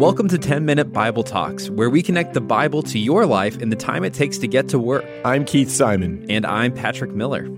Welcome to 10 Minute Bible Talks, where we connect the Bible to your life in the time it takes to get to work. I'm Keith Simon. And I'm Patrick Miller.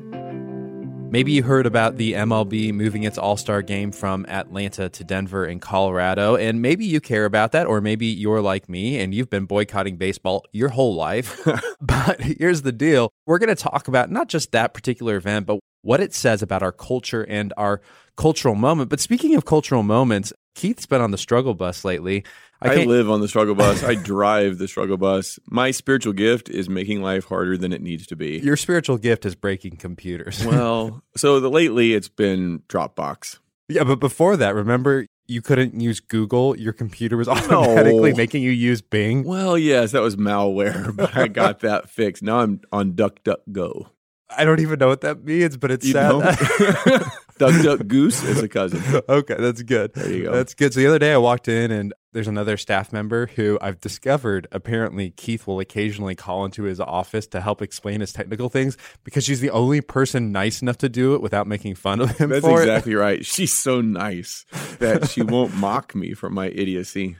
Maybe you heard about the MLB moving its All Star game from Atlanta to Denver in Colorado, and maybe you care about that, or maybe you're like me and you've been boycotting baseball your whole life. but here's the deal we're going to talk about not just that particular event, but what it says about our culture and our cultural moment. But speaking of cultural moments, Keith's been on the struggle bus lately. I, I live on the struggle bus. I drive the struggle bus. My spiritual gift is making life harder than it needs to be. Your spiritual gift is breaking computers. well, so the, lately it's been Dropbox. Yeah, but before that, remember you couldn't use Google. Your computer was automatically no. making you use Bing. Well, yes, that was malware, but I got that fixed. Now I'm on DuckDuckGo. I don't even know what that means, but it's you sad. Duck Duck Goose is a cousin. okay, that's good. There you go. That's good. So the other day I walked in and there's another staff member who I've discovered apparently Keith will occasionally call into his office to help explain his technical things because she's the only person nice enough to do it without making fun of him. That's exactly it. right. She's so nice that she won't mock me for my idiocy.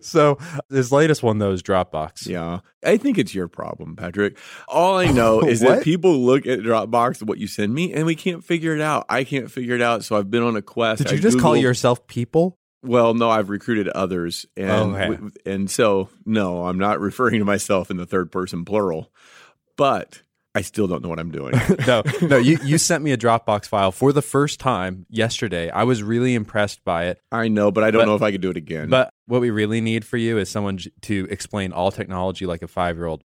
So his latest one though is Dropbox. Yeah. I think it's your problem, Patrick. All I know is that people look at Dropbox, what you send me, and we can't figure it out. I can't figure it out. So I've been on a quest. Did you I just Googled, call yourself people? Well, no, I've recruited others, and okay. and so no, I'm not referring to myself in the third person plural, but I still don't know what I'm doing. no, no, you you sent me a Dropbox file for the first time yesterday. I was really impressed by it. I know, but I don't but, know if I could do it again. But what we really need for you is someone to explain all technology like a five year old.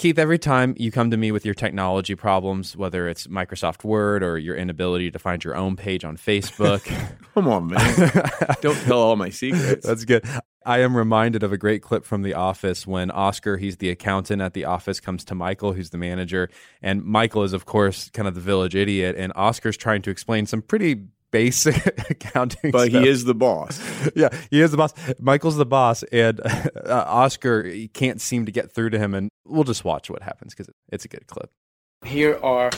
Keith, every time you come to me with your technology problems, whether it's Microsoft Word or your inability to find your own page on Facebook, come on, man. Don't tell all my secrets. That's good. I am reminded of a great clip from The Office when Oscar, he's the accountant at the office, comes to Michael, who's the manager. And Michael is, of course, kind of the village idiot. And Oscar's trying to explain some pretty basic accounting but stuff. he is the boss yeah he is the boss michael's the boss and uh, oscar he can't seem to get through to him and we'll just watch what happens because it's a good clip here are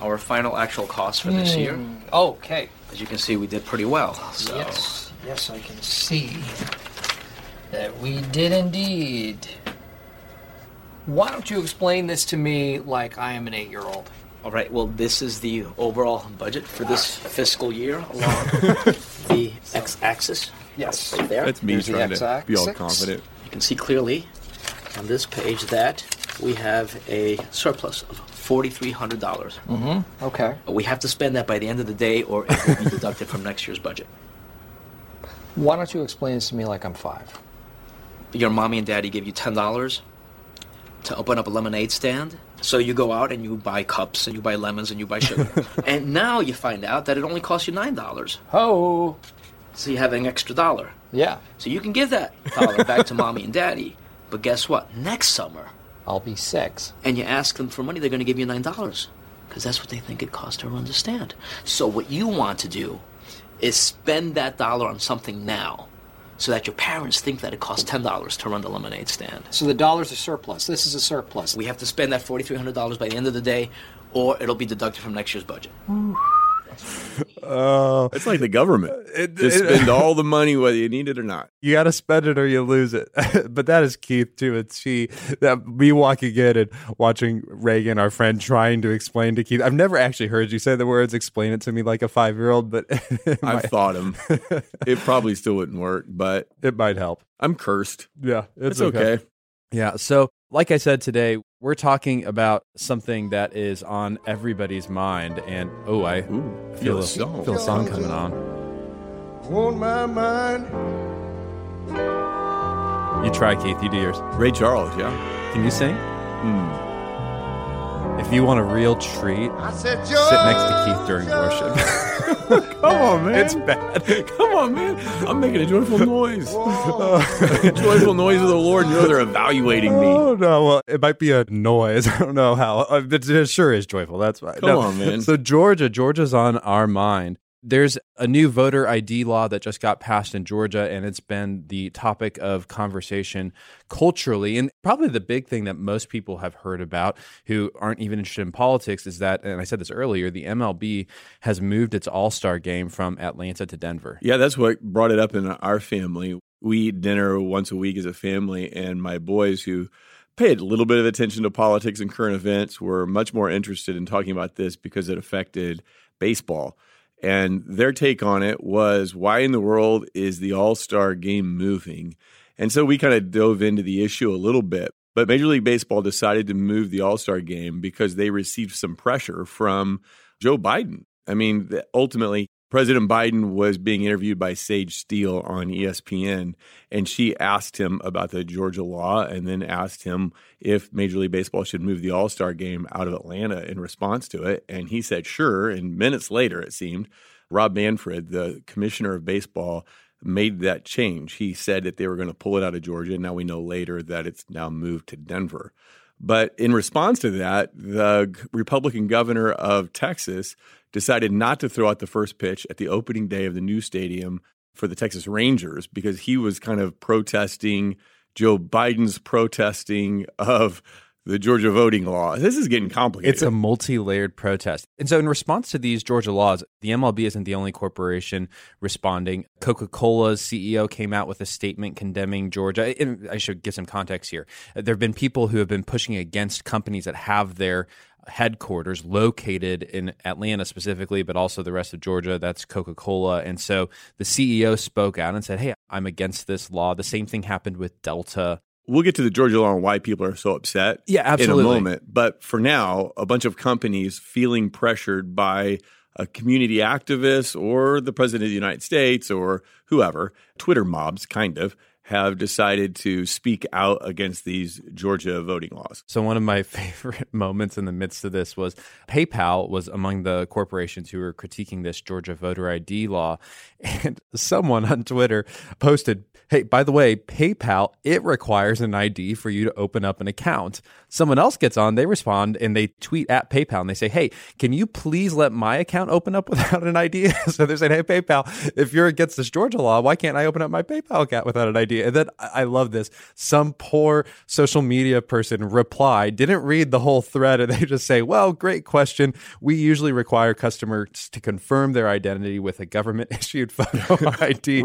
our final actual costs for this mm. year okay as you can see we did pretty well so. yes yes i can see that we did indeed why don't you explain this to me like i am an eight-year-old all right, well, this is the overall budget for this fiscal year along the x axis. Yes. Right there. That's me There's trying to be all confident. You can see clearly on this page that we have a surplus of $4,300. Mm-hmm. Okay. We have to spend that by the end of the day or it will be deducted from next year's budget. Why don't you explain this to me like I'm five? Your mommy and daddy give you $10 to open up a lemonade stand. So you go out and you buy cups and you buy lemons and you buy sugar. and now you find out that it only costs you $9. Oh. So you have an extra dollar. Yeah. So you can give that dollar back to mommy and daddy. But guess what? Next summer, I'll be six. And you ask them for money, they're going to give you $9 because that's what they think it costs to run the stand. So what you want to do is spend that dollar on something now so that your parents think that it costs $10 to run the lemonade stand. So the dollar's a surplus. This is a surplus. We have to spend that $4,300 by the end of the day, or it'll be deducted from next year's budget. Uh, it's like the government. It, Just it, spend all the money whether you need it or not. You got to spend it or you lose it. but that is Keith too. It's she that me walking in and watching Reagan, our friend, trying to explain to Keith. I've never actually heard you say the words "explain it to me like a five year old," but I've thought them. it probably still wouldn't work, but it might help. I'm cursed. Yeah, it's, it's okay. okay. Yeah. So, like I said today, we're talking about something that is on everybody's mind. And oh, I Ooh, feel, a, song. feel a song coming on. On my mind. You try, Keith. You do yours. Ray Charles, yeah. Can you sing? Hmm. If you want a real treat, said, sit next to Keith during worship. Come on, man. It's bad. Come on, man. I'm making a joyful noise. joyful noise of the Lord. You know they're evaluating me. Oh, no. Well, it might be a noise. I don't know how. Uh, it sure is joyful. That's why. Come no. on, man. So, Georgia, Georgia's on our mind there's a new voter ID law that just got passed in Georgia, and it's been the topic of conversation culturally. And probably the big thing that most people have heard about who aren't even interested in politics is that, and I said this earlier, the MLB has moved its All Star game from Atlanta to Denver. Yeah, that's what brought it up in our family we eat dinner once a week as a family, and my boys who paid a little bit of attention to politics and current events were much more interested in talking about this because it affected baseball. And their take on it was why in the world is the All Star game moving? And so we kind of dove into the issue a little bit. But Major League Baseball decided to move the All Star game because they received some pressure from Joe Biden. I mean, ultimately, President Biden was being interviewed by Sage Steele on ESPN, and she asked him about the Georgia law and then asked him if Major League Baseball should move the All Star game out of Atlanta in response to it. And he said, sure. And minutes later, it seemed, Rob Manfred, the commissioner of baseball, made that change. He said that they were going to pull it out of Georgia. Now we know later that it's now moved to Denver. But in response to that, the Republican governor of Texas decided not to throw out the first pitch at the opening day of the new stadium for the Texas Rangers because he was kind of protesting Joe Biden's protesting of the Georgia voting law. This is getting complicated. It's a multi layered protest. And so, in response to these Georgia laws, the MLB isn't the only corporation responding. Coca Cola's CEO came out with a statement condemning Georgia. And I should give some context here. There have been people who have been pushing against companies that have their headquarters located in Atlanta specifically, but also the rest of Georgia. That's Coca Cola. And so the CEO spoke out and said, Hey, I'm against this law. The same thing happened with Delta We'll get to the Georgia law and why people are so upset yeah, absolutely. in a moment. But for now, a bunch of companies feeling pressured by a community activist or the president of the United States or whoever, Twitter mobs kind of, have decided to speak out against these Georgia voting laws. So one of my favorite moments in the midst of this was PayPal was among the corporations who were critiquing this Georgia voter ID law and someone on Twitter posted Hey, by the way, PayPal, it requires an ID for you to open up an account. Someone else gets on, they respond and they tweet at PayPal and they say, Hey, can you please let my account open up without an ID? so they're saying, Hey, PayPal, if you're against this Georgia law, why can't I open up my PayPal account without an ID? And then I love this. Some poor social media person replied, didn't read the whole thread, and they just say, Well, great question. We usually require customers to confirm their identity with a government issued photo ID,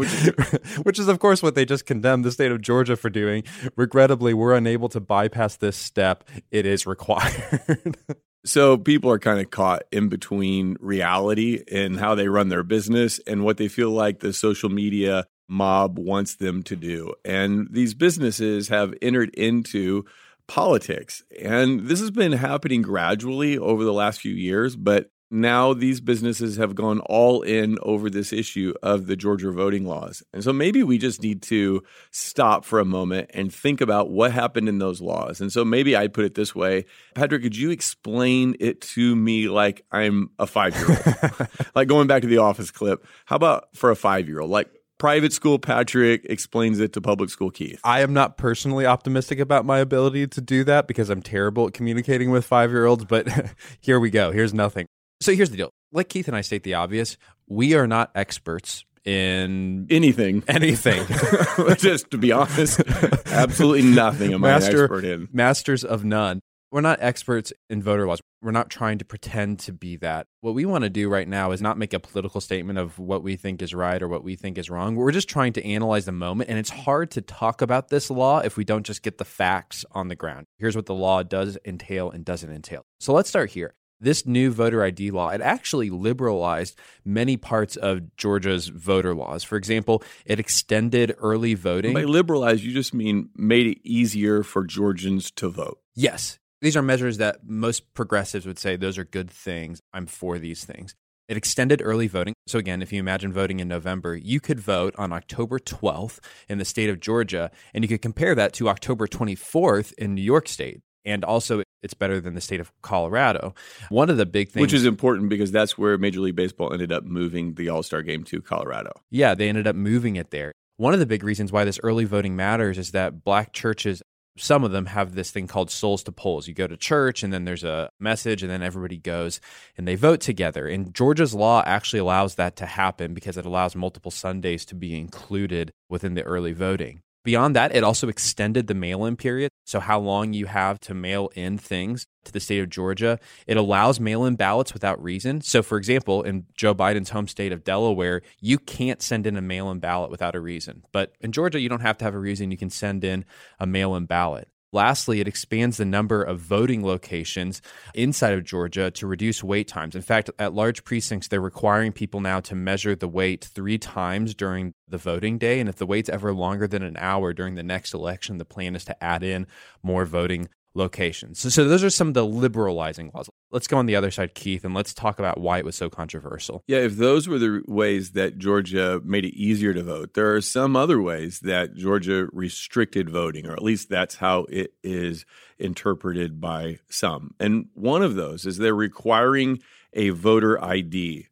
which is, of course, what what they just condemned the state of Georgia for doing. Regrettably, we're unable to bypass this step. It is required. So people are kind of caught in between reality and how they run their business and what they feel like the social media mob wants them to do. And these businesses have entered into politics. And this has been happening gradually over the last few years, but now these businesses have gone all in over this issue of the Georgia voting laws. And so maybe we just need to stop for a moment and think about what happened in those laws. And so maybe I'd put it this way Patrick, could you explain it to me like I'm a five year old? like going back to the office clip, how about for a five year old? Like, private school Patrick explains it to public school Keith. I am not personally optimistic about my ability to do that because I'm terrible at communicating with five year olds, but here we go. Here's nothing. So here's the deal. Like Keith and I state the obvious, we are not experts in anything. Anything. Just to be honest, absolutely nothing am Master, I an expert in. Masters of none. We're not experts in voter laws. We're not trying to pretend to be that. What we want to do right now is not make a political statement of what we think is right or what we think is wrong. We're just trying to analyze the moment. And it's hard to talk about this law if we don't just get the facts on the ground. Here's what the law does entail and doesn't entail. So let's start here this new voter ID law, it actually liberalized many parts of Georgia's voter laws. For example, it extended early voting. By liberalized, you just mean made it easier for Georgians to vote. Yes. These are measures that most progressives would say those are good things. I'm for these things. It extended early voting. So, again, if you imagine voting in November, you could vote on October 12th in the state of Georgia, and you could compare that to October 24th in New York State and also it's better than the state of Colorado. One of the big things, which is important because that's where Major League Baseball ended up moving the All Star game to Colorado. Yeah, they ended up moving it there. One of the big reasons why this early voting matters is that black churches, some of them have this thing called souls to polls. You go to church and then there's a message and then everybody goes and they vote together. And Georgia's law actually allows that to happen because it allows multiple Sundays to be included within the early voting. Beyond that, it also extended the mail in period. So, how long you have to mail in things to the state of Georgia. It allows mail in ballots without reason. So, for example, in Joe Biden's home state of Delaware, you can't send in a mail in ballot without a reason. But in Georgia, you don't have to have a reason. You can send in a mail in ballot. Lastly, it expands the number of voting locations inside of Georgia to reduce wait times. In fact, at large precincts, they're requiring people now to measure the wait three times during the voting day. And if the wait's ever longer than an hour during the next election, the plan is to add in more voting locations. So, so those are some of the liberalizing laws. Let's go on the other side, Keith, and let's talk about why it was so controversial. Yeah, if those were the ways that Georgia made it easier to vote, there are some other ways that Georgia restricted voting, or at least that's how it is interpreted by some. And one of those is they're requiring a voter ID.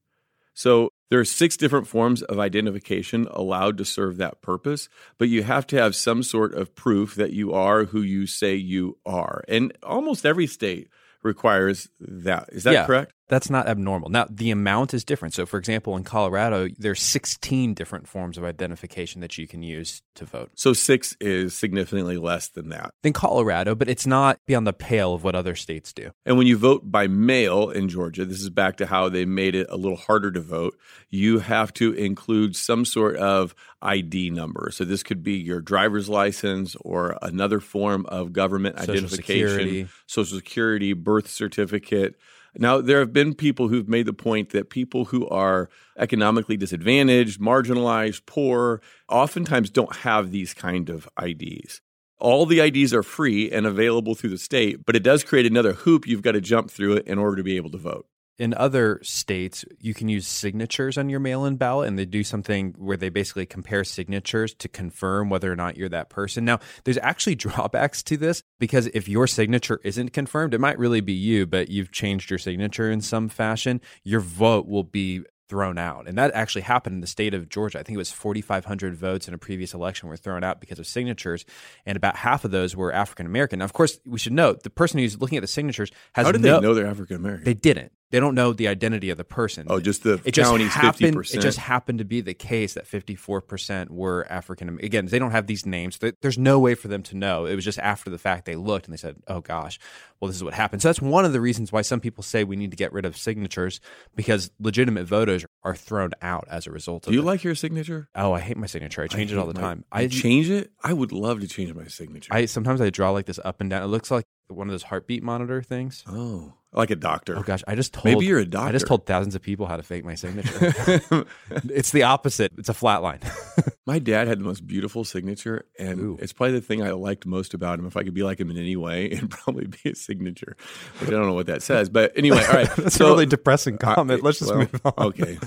So there are six different forms of identification allowed to serve that purpose, but you have to have some sort of proof that you are who you say you are. And almost every state requires that. Is that Yeah. correct? That's not abnormal. Now, the amount is different. So, for example, in Colorado, there's 16 different forms of identification that you can use to vote. So six is significantly less than that. In Colorado, but it's not beyond the pale of what other states do. And when you vote by mail in Georgia, this is back to how they made it a little harder to vote. You have to include some sort of ID number. So this could be your driver's license or another form of government Social identification, Security. social security, birth certificate. Now, there have been people who've made the point that people who are economically disadvantaged, marginalized, poor, oftentimes don't have these kind of IDs. All the IDs are free and available through the state, but it does create another hoop you've got to jump through in order to be able to vote. In other states, you can use signatures on your mail in ballot, and they do something where they basically compare signatures to confirm whether or not you're that person. Now, there's actually drawbacks to this because if your signature isn't confirmed, it might really be you, but you've changed your signature in some fashion, your vote will be thrown out. And that actually happened in the state of Georgia. I think it was 4,500 votes in a previous election were thrown out because of signatures, and about half of those were African American. Now, of course, we should note the person who's looking at the signatures has How did no, they know they're African American? they didn't. They don't know the identity of the person. Oh, just the it just happened. 50%. It just happened to be the case that fifty four percent were African. Again, they don't have these names. There- There's no way for them to know. It was just after the fact they looked and they said, "Oh gosh, well this is what happened." So that's one of the reasons why some people say we need to get rid of signatures because legitimate voters are thrown out as a result of Do you it. like your signature? Oh, I hate my signature. I change it all the my- time. I change it. I would love to change my signature. I sometimes I draw like this up and down. It looks like one of those heartbeat monitor things. oh, like a doctor. Oh gosh, I just told Maybe you're a doctor. I just told thousands of people how to fake my signature. it's the opposite. It's a flat line. My dad had the most beautiful signature, and Ooh. it's probably the thing I liked most about him. If I could be like him in any way, it'd probably be his signature, which I don't know what that says. But anyway, all right. That's so- a really depressing comment. Let's just well, move on. Okay,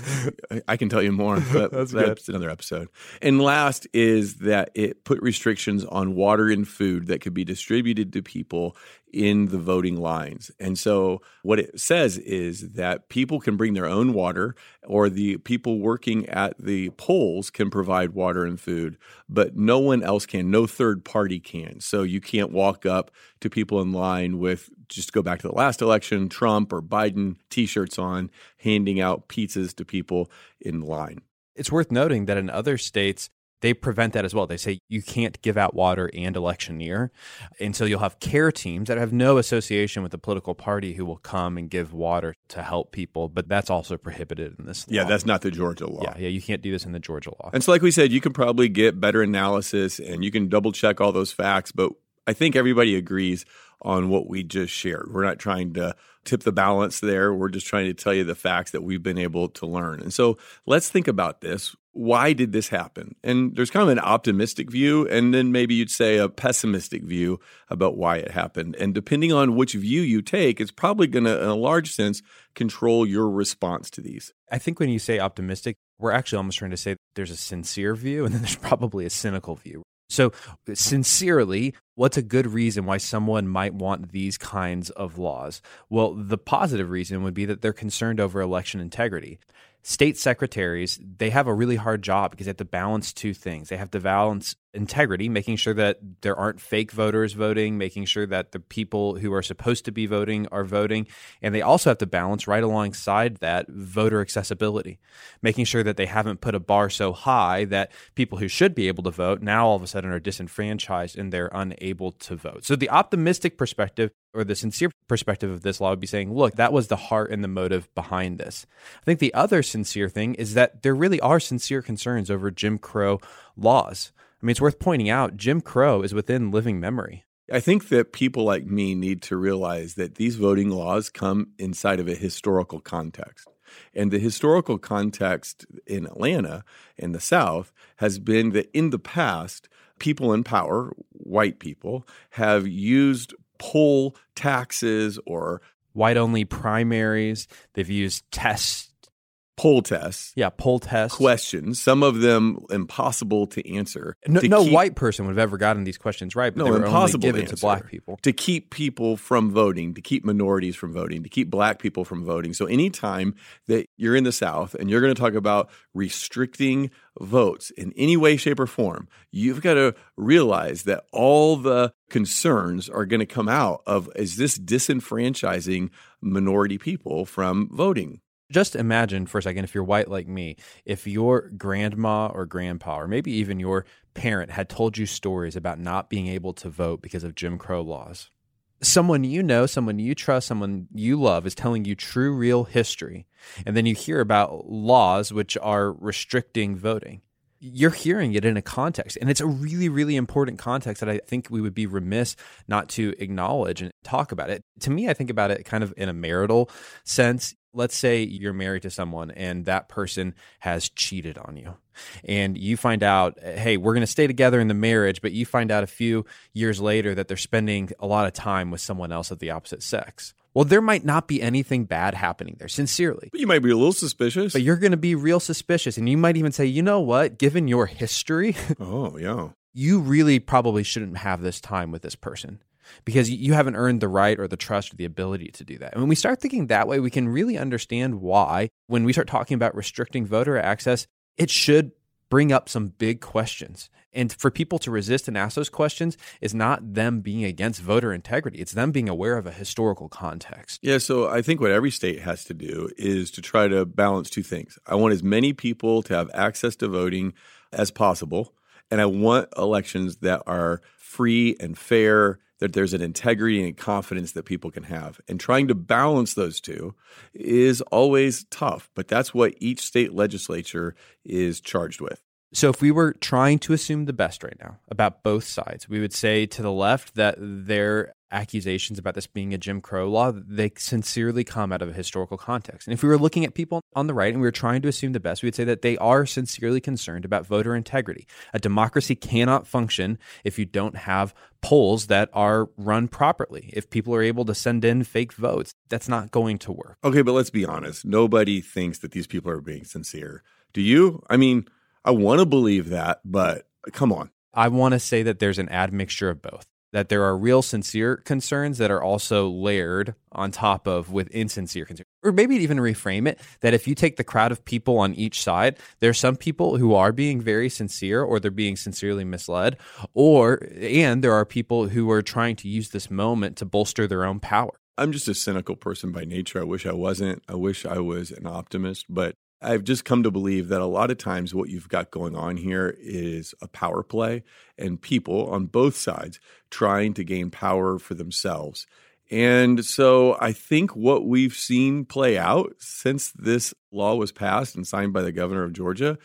I- I can tell you more, but That's that's, another episode. And last is that it put restrictions on water and food that could be distributed to people in the voting lines. And so what it says is that people can bring their own water or the people working at the polls can provide water and food, but no one else can. No third party can. So you can't walk up to people in line with just go back to the last election, Trump or Biden t-shirts on, handing out pizzas to people in line. It's worth noting that in other states, they prevent that as well. They say you can't give out water and electioneer. And so you'll have care teams that have no association with the political party who will come and give water to help people, but that's also prohibited in this Yeah, law. that's not the Georgia law. yeah, yeah, you can't do this in the Georgia law. And so, like we said, you can probably get better analysis and you can double check all those facts. But I think everybody agrees on what we just shared. We're not trying to tip the balance there. We're just trying to tell you the facts that we've been able to learn. And so, let's think about this. Why did this happen? And there's kind of an optimistic view, and then maybe you'd say a pessimistic view about why it happened. And depending on which view you take, it's probably going to, in a large sense, control your response to these. I think when you say optimistic, we're actually almost trying to say there's a sincere view and then there's probably a cynical view. So, sincerely, what's a good reason why someone might want these kinds of laws? Well, the positive reason would be that they're concerned over election integrity. State secretaries they have a really hard job because they have to balance two things. They have to balance integrity making sure that there aren't fake voters voting making sure that the people who are supposed to be voting are voting and they also have to balance right alongside that voter accessibility making sure that they haven't put a bar so high that people who should be able to vote now all of a sudden are disenfranchised and they're unable to vote so the optimistic perspective or the sincere perspective of this law would be saying, look, that was the heart and the motive behind this. I think the other sincere thing is that there really are sincere concerns over Jim Crow laws. I mean, it's worth pointing out Jim Crow is within living memory. I think that people like me need to realize that these voting laws come inside of a historical context. And the historical context in Atlanta in the South has been that in the past, people in power, white people, have used poll taxes or white only primaries. They've used tests poll tests. Yeah, poll tests. Questions, some of them impossible to answer. No, to no keep, white person would have ever gotten these questions right, but no, they were impossible only given to, to black people. To keep people from voting, to keep minorities from voting, to keep black people from voting. So anytime that you're in the South and you're going to talk about restricting votes in any way, shape, or form, you've got to realize that all the concerns are going to come out of is this disenfranchising minority people from voting? Just imagine for a second if you're white like me, if your grandma or grandpa, or maybe even your parent had told you stories about not being able to vote because of Jim Crow laws. Someone you know, someone you trust, someone you love is telling you true, real history. And then you hear about laws which are restricting voting. You're hearing it in a context, and it's a really, really important context that I think we would be remiss not to acknowledge and talk about it. To me, I think about it kind of in a marital sense let's say you're married to someone and that person has cheated on you. And you find out hey we're going to stay together in the marriage but you find out a few years later that they're spending a lot of time with someone else of the opposite sex. Well there might not be anything bad happening there sincerely. But you might be a little suspicious. But you're going to be real suspicious and you might even say you know what? Given your history oh yeah. you really probably shouldn't have this time with this person because you haven't earned the right or the trust or the ability to do that. And when we start thinking that way, we can really understand why, when we start talking about restricting voter access, it should bring up some big questions. And for people to resist and ask those questions is not them being against voter integrity, it's them being aware of a historical context. Yeah, so I think what every state has to do is to try to balance two things. I want as many people to have access to voting as possible, and I want elections that are free and fair that there's an integrity and confidence that people can have. And trying to balance those two is always tough, but that's what each state legislature is charged with. So, if we were trying to assume the best right now about both sides, we would say to the left that their accusations about this being a Jim Crow law, they sincerely come out of a historical context. And if we were looking at people on the right and we were trying to assume the best, we would say that they are sincerely concerned about voter integrity. A democracy cannot function if you don't have polls that are run properly. If people are able to send in fake votes, that's not going to work. Okay, but let's be honest. Nobody thinks that these people are being sincere. Do you? I mean, I want to believe that, but come on. I want to say that there's an admixture of both that there are real sincere concerns that are also layered on top of with insincere concerns. Or maybe even reframe it that if you take the crowd of people on each side, there's some people who are being very sincere or they're being sincerely misled, or and there are people who are trying to use this moment to bolster their own power. I'm just a cynical person by nature. I wish I wasn't. I wish I was an optimist, but I've just come to believe that a lot of times what you've got going on here is a power play and people on both sides trying to gain power for themselves. And so I think what we've seen play out since this law was passed and signed by the governor of Georgia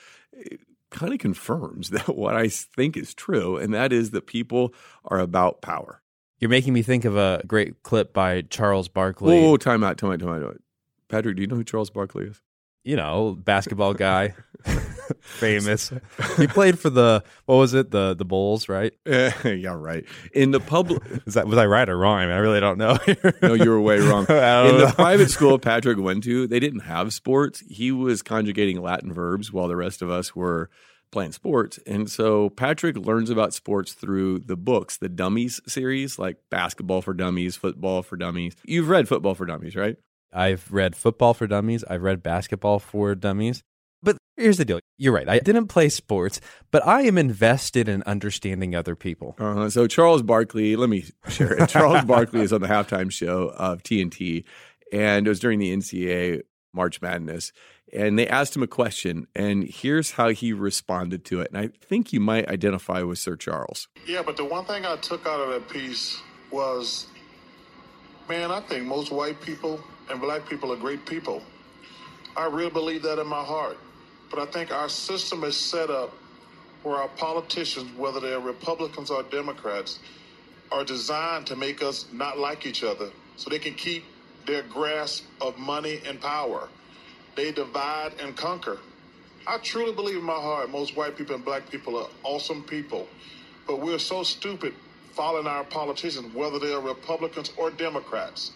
kind of confirms that what I think is true, and that is that people are about power. You're making me think of a great clip by Charles Barkley. Whoa time out, time out, time out. Patrick, do you know who Charles Barkley is? You know, basketball guy, famous. He played for the what was it the the Bulls, right? yeah, right. In the public, is that was I right or wrong? I, mean, I really don't know. no, you were way wrong. In the private school Patrick went to, they didn't have sports. He was conjugating Latin verbs while the rest of us were playing sports. And so Patrick learns about sports through the books, the Dummies series, like Basketball for Dummies, Football for Dummies. You've read Football for Dummies, right? I've read Football for Dummies. I've read Basketball for Dummies. But here's the deal. You're right. I didn't play sports, but I am invested in understanding other people. Uh, so Charles Barkley, let me share it. Charles Barkley is on the halftime show of TNT, and it was during the NCAA March Madness. And they asked him a question, and here's how he responded to it. And I think you might identify with Sir Charles. Yeah, but the one thing I took out of that piece was, man, I think most white people and black people are great people. I really believe that in my heart. But I think our system is set up where our politicians, whether they're Republicans or Democrats, are designed to make us not like each other so they can keep their grasp of money and power. They divide and conquer. I truly believe in my heart most white people and black people are awesome people, but we're so stupid following our politicians, whether they're Republicans or Democrats.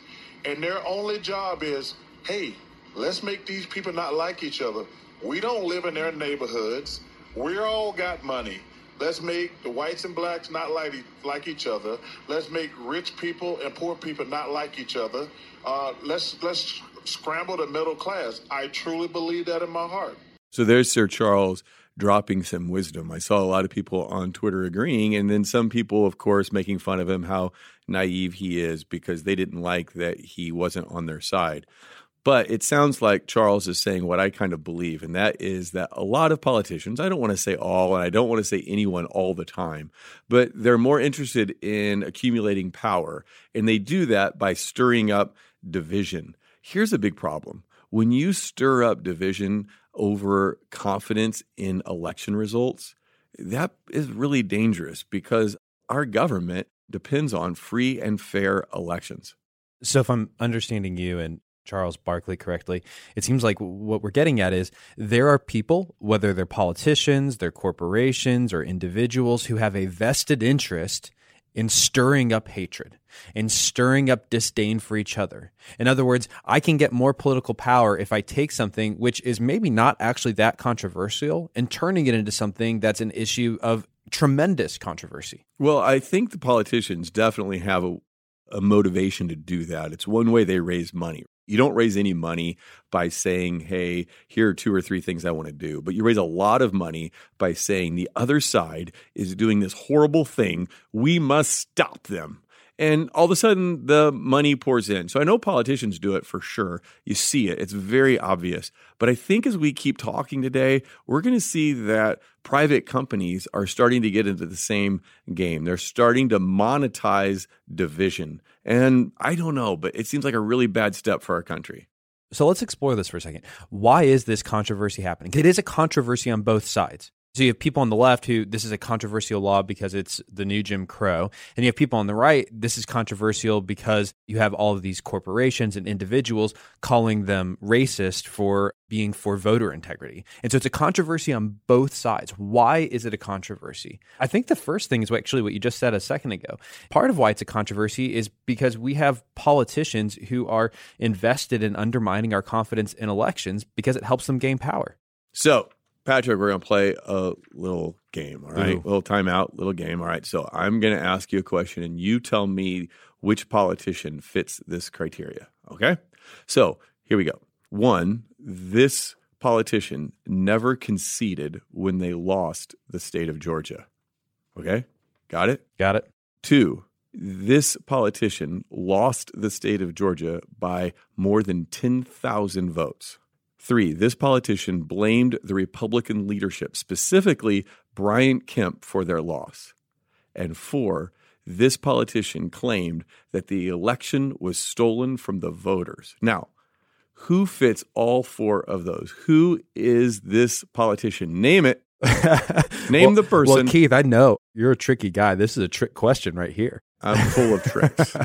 And their only job is hey, let's make these people not like each other. We don't live in their neighborhoods. We're all got money. Let's make the whites and blacks not like, like each other. Let's make rich people and poor people not like each other. Uh, let's let's scramble the middle class. I truly believe that in my heart. So there's Sir Charles dropping some wisdom. I saw a lot of people on Twitter agreeing, and then some people, of course, making fun of him, how naive he is because they didn't like that he wasn't on their side. But it sounds like Charles is saying what I kind of believe, and that is that a lot of politicians, I don't want to say all, and I don't want to say anyone all the time, but they're more interested in accumulating power. And they do that by stirring up division. Here's a big problem when you stir up division over confidence in election results, that is really dangerous because our government depends on free and fair elections. So, if I'm understanding you and Charles Barkley correctly, it seems like what we're getting at is there are people, whether they're politicians, they're corporations, or individuals, who have a vested interest in stirring up hatred, in stirring up disdain for each other. In other words, I can get more political power if I take something which is maybe not actually that controversial and turning it into something that's an issue of tremendous controversy. Well, I think the politicians definitely have a, a motivation to do that. It's one way they raise money. You don't raise any money by saying, hey, here are two or three things I want to do. But you raise a lot of money by saying the other side is doing this horrible thing. We must stop them. And all of a sudden, the money pours in. So I know politicians do it for sure. You see it, it's very obvious. But I think as we keep talking today, we're going to see that private companies are starting to get into the same game. They're starting to monetize division. And I don't know, but it seems like a really bad step for our country. So let's explore this for a second. Why is this controversy happening? It is a controversy on both sides. So you have people on the left who this is a controversial law because it's the new Jim Crow. And you have people on the right, this is controversial because you have all of these corporations and individuals calling them racist for being for voter integrity. And so it's a controversy on both sides. Why is it a controversy? I think the first thing is actually what you just said a second ago. Part of why it's a controversy is because we have politicians who are invested in undermining our confidence in elections because it helps them gain power. So Patrick, we're going to play a little game, all right? Ooh. Little timeout, little game, all right? So I'm going to ask you a question and you tell me which politician fits this criteria, okay? So here we go. One, this politician never conceded when they lost the state of Georgia. Okay? Got it? Got it. Two, this politician lost the state of Georgia by more than 10,000 votes. Three, this politician blamed the Republican leadership, specifically Brian Kemp, for their loss. And four, this politician claimed that the election was stolen from the voters. Now, who fits all four of those? Who is this politician? Name it. Name well, the person. Well, Keith, I know you're a tricky guy. This is a trick question right here. I'm full of tricks.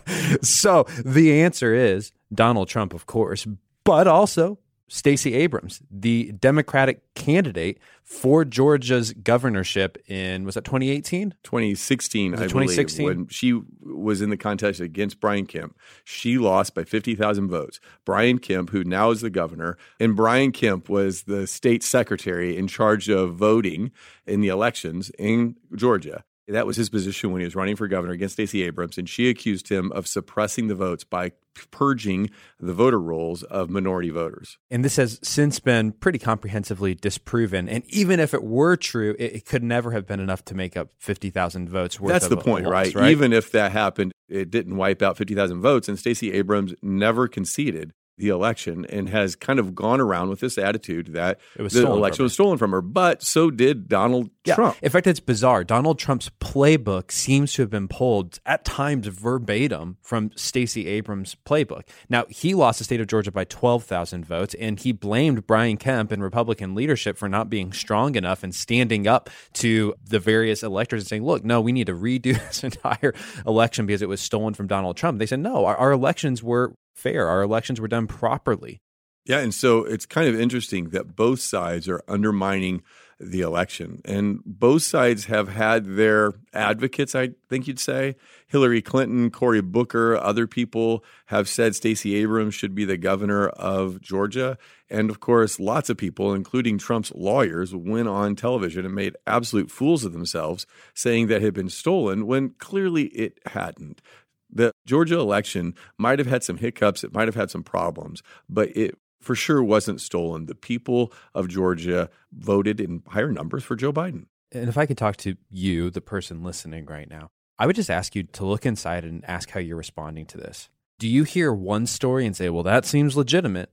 so the answer is Donald Trump, of course, but also Stacey Abrams, the Democratic candidate for Georgia's governorship in was that 2018? 2016, I 2016? believe, when she was in the contest against Brian Kemp. She lost by 50,000 votes. Brian Kemp, who now is the governor, and Brian Kemp was the state secretary in charge of voting in the elections in Georgia. That was his position when he was running for governor against Stacey Abrams, and she accused him of suppressing the votes by purging the voter rolls of minority voters. And this has since been pretty comprehensively disproven. And even if it were true, it, it could never have been enough to make up 50,000 votes worth That's the point, right? right? Even if that happened, it didn't wipe out 50,000 votes, and Stacey Abrams never conceded the election and has kind of gone around with this attitude that It was the election was stolen from her. But so did Donald Yeah. Trump. In fact, it's bizarre. Donald Trump's playbook seems to have been pulled at times verbatim from Stacey Abrams' playbook. Now, he lost the state of Georgia by 12,000 votes, and he blamed Brian Kemp and Republican leadership for not being strong enough and standing up to the various electors and saying, look, no, we need to redo this entire election because it was stolen from Donald Trump. They said, no, our, our elections were fair, our elections were done properly. Yeah, and so it's kind of interesting that both sides are undermining the election. And both sides have had their advocates, I think you'd say. Hillary Clinton, Cory Booker, other people have said Stacey Abrams should be the governor of Georgia. And of course, lots of people, including Trump's lawyers, went on television and made absolute fools of themselves, saying that had been stolen when clearly it hadn't. The Georgia election might have had some hiccups, it might have had some problems, but it for sure wasn't stolen. The people of Georgia voted in higher numbers for Joe Biden. And if I could talk to you, the person listening right now, I would just ask you to look inside and ask how you're responding to this. Do you hear one story and say, well, that seems legitimate?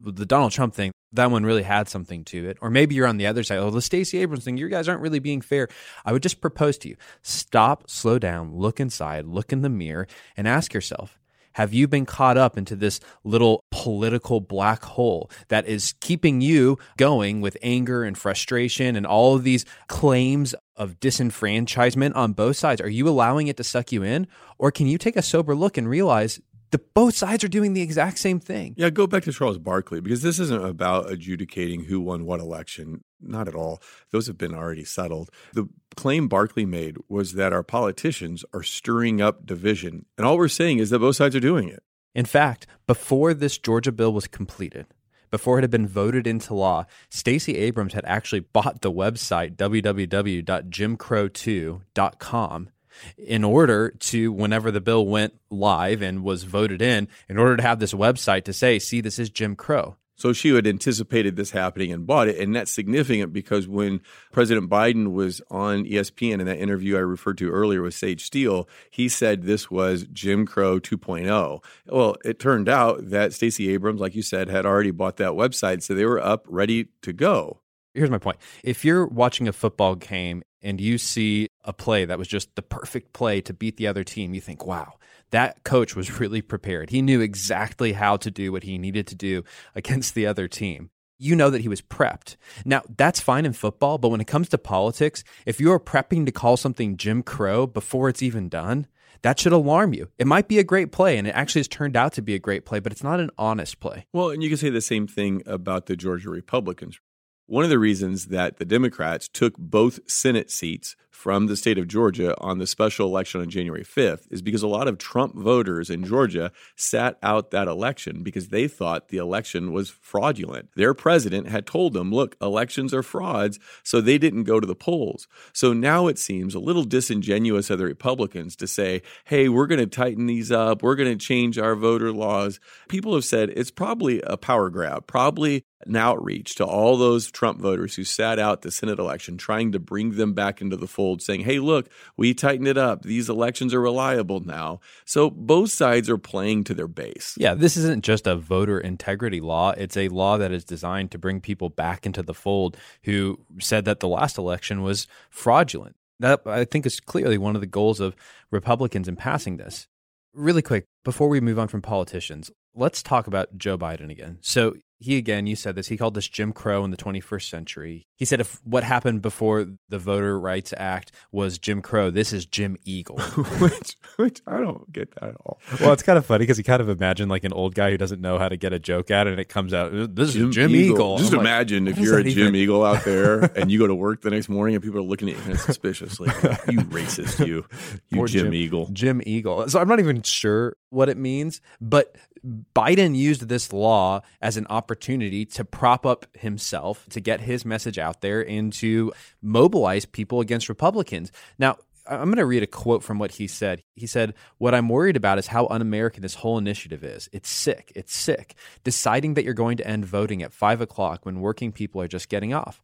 The Donald Trump thing, that one really had something to it. Or maybe you're on the other side, oh, the Stacey Abrams thing, you guys aren't really being fair. I would just propose to you stop, slow down, look inside, look in the mirror, and ask yourself, have you been caught up into this little political black hole that is keeping you going with anger and frustration and all of these claims of disenfranchisement on both sides? Are you allowing it to suck you in? Or can you take a sober look and realize that both sides are doing the exact same thing? Yeah, go back to Charles Barkley because this isn't about adjudicating who won what election. Not at all. Those have been already settled. The claim Barkley made was that our politicians are stirring up division. And all we're saying is that both sides are doing it. In fact, before this Georgia bill was completed, before it had been voted into law, Stacey Abrams had actually bought the website www.jimcrow2.com in order to, whenever the bill went live and was voted in, in order to have this website to say, see, this is Jim Crow. So she had anticipated this happening and bought it. And that's significant because when President Biden was on ESPN in that interview I referred to earlier with Sage Steele, he said this was Jim Crow 2.0. Well, it turned out that Stacey Abrams, like you said, had already bought that website. So they were up, ready to go. Here's my point. If you're watching a football game and you see a play that was just the perfect play to beat the other team, you think, wow, that coach was really prepared. He knew exactly how to do what he needed to do against the other team. You know that he was prepped. Now, that's fine in football, but when it comes to politics, if you're prepping to call something Jim Crow before it's even done, that should alarm you. It might be a great play, and it actually has turned out to be a great play, but it's not an honest play. Well, and you can say the same thing about the Georgia Republicans. One of the reasons that the Democrats took both Senate seats from the state of Georgia on the special election on January 5th is because a lot of Trump voters in Georgia sat out that election because they thought the election was fraudulent. Their president had told them, look, elections are frauds, so they didn't go to the polls. So now it seems a little disingenuous of the Republicans to say, hey, we're going to tighten these up, we're going to change our voter laws. People have said it's probably a power grab, probably an outreach to all those Trump voters who sat out the Senate election, trying to bring them back into the fold, saying, hey, look, we tightened it up. These elections are reliable now. So both sides are playing to their base. Yeah, this isn't just a voter integrity law. It's a law that is designed to bring people back into the fold who said that the last election was fraudulent. That I think is clearly one of the goals of Republicans in passing this. Really quick, before we move on from politicians, let's talk about Joe Biden again. So he again, you said this. He called this Jim Crow in the 21st century. He said if what happened before the Voter Rights Act was Jim Crow, this is Jim Eagle. which, which I don't get that at all. well, it's kind of funny because he kind of imagined like an old guy who doesn't know how to get a joke out and it comes out. Uh, this is Jim Eagle. Just I'm like, imagine if you're a Jim even- Eagle out there and you go to work the next morning and people are looking at you kind of suspiciously. you racist, you. You Poor Jim, Eagle. Jim Eagle. So I'm not even sure what it means, but Biden used this law as an opportunity to prop up himself, to get his message out there, and to mobilize people against Republicans. Now, I'm going to read a quote from what he said. He said, What I'm worried about is how un American this whole initiative is. It's sick. It's sick. Deciding that you're going to end voting at five o'clock when working people are just getting off.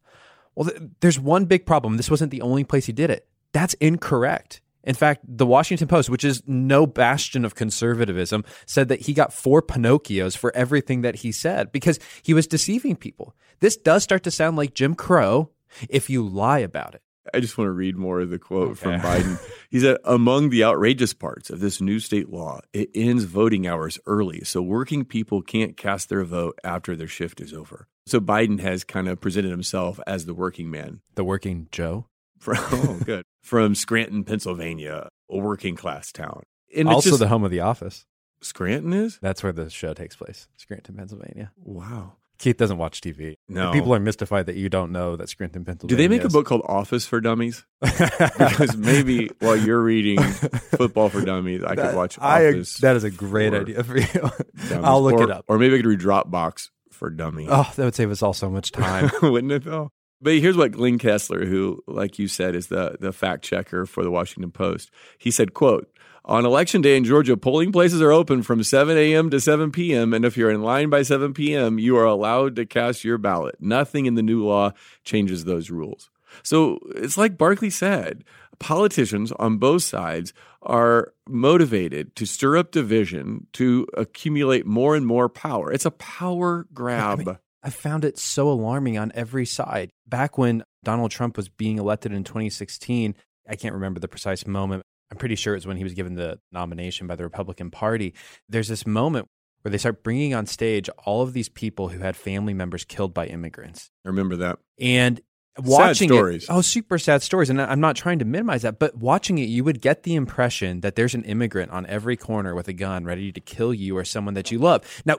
Well, th- there's one big problem. This wasn't the only place he did it. That's incorrect. In fact, the Washington Post, which is no bastion of conservatism, said that he got four Pinocchios for everything that he said because he was deceiving people. This does start to sound like Jim Crow if you lie about it. I just want to read more of the quote okay. from Biden. He said, Among the outrageous parts of this new state law, it ends voting hours early, so working people can't cast their vote after their shift is over. So Biden has kind of presented himself as the working man. The working Joe? From, oh, good. From Scranton, Pennsylvania, a working class town. And also just, the home of The Office. Scranton is? That's where the show takes place, Scranton, Pennsylvania. Wow. Keith doesn't watch TV. No. People are mystified that you don't know that Scranton, Pennsylvania. Do they make is. a book called Office for Dummies? because maybe while you're reading Football for Dummies, I that, could watch Office. I, that is a great idea for you. I'll look or, it up. Or maybe I could read Dropbox for Dummies. Oh, that would save us all so much time. Wouldn't it though? But here's what Glenn Kessler, who, like you said, is the, the fact checker for the Washington Post, he said, quote, on election day in Georgia, polling places are open from 7 a.m. to 7 p.m. And if you're in line by 7 p.m., you are allowed to cast your ballot. Nothing in the new law changes those rules. So it's like Barkley said politicians on both sides are motivated to stir up division, to accumulate more and more power. It's a power grab. I, mean, I found it so alarming on every side. Back when Donald Trump was being elected in 2016, I can't remember the precise moment, I'm pretty sure it's when he was given the nomination by the Republican Party. There's this moment where they start bringing on stage all of these people who had family members killed by immigrants. I remember that. And watching sad stories. It, oh, super sad stories. And I'm not trying to minimize that, but watching it, you would get the impression that there's an immigrant on every corner with a gun ready to kill you or someone that you love. Now,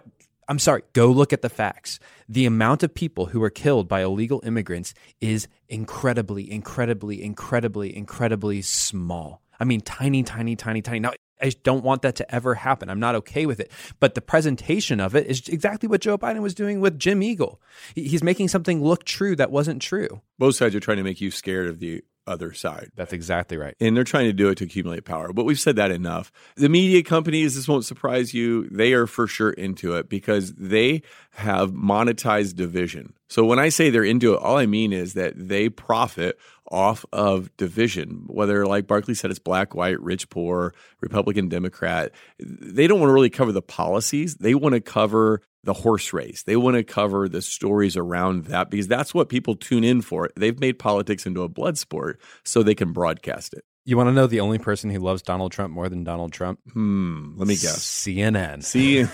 I'm sorry, go look at the facts. The amount of people who are killed by illegal immigrants is incredibly, incredibly, incredibly, incredibly small. I mean, tiny, tiny, tiny, tiny. Now, I don't want that to ever happen. I'm not okay with it. But the presentation of it is exactly what Joe Biden was doing with Jim Eagle. He's making something look true that wasn't true. Both sides are trying to make you scared of the other side. That's exactly right. And they're trying to do it to accumulate power. But we've said that enough. The media companies, this won't surprise you, they are for sure into it because they have monetized division. So when I say they're into it, all I mean is that they profit off of division, whether, like Barkley said, it's black, white, rich, poor, Republican, Democrat. They don't want to really cover the policies. They want to cover the horse race. They want to cover the stories around that because that's what people tune in for. They've made politics into a blood sport so they can broadcast it. You want to know the only person who loves Donald Trump more than Donald Trump? Hmm. Let me guess. CNN. CNN.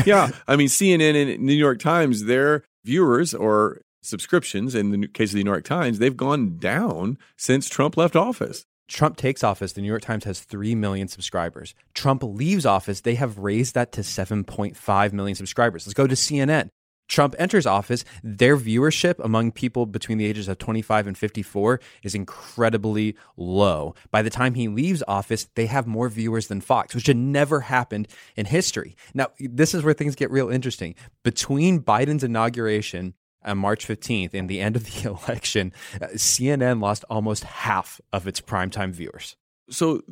yeah. I mean, CNN and New York Times, their viewers or subscriptions, in the case of the New York Times, they've gone down since Trump left office. Trump takes office, the New York Times has 3 million subscribers. Trump leaves office, they have raised that to 7.5 million subscribers. Let's go to CNN. Trump enters office, their viewership among people between the ages of 25 and 54 is incredibly low. By the time he leaves office, they have more viewers than Fox, which had never happened in history. Now, this is where things get real interesting. Between Biden's inauguration on March 15th in the end of the election, uh, CNN lost almost half of its primetime viewers. So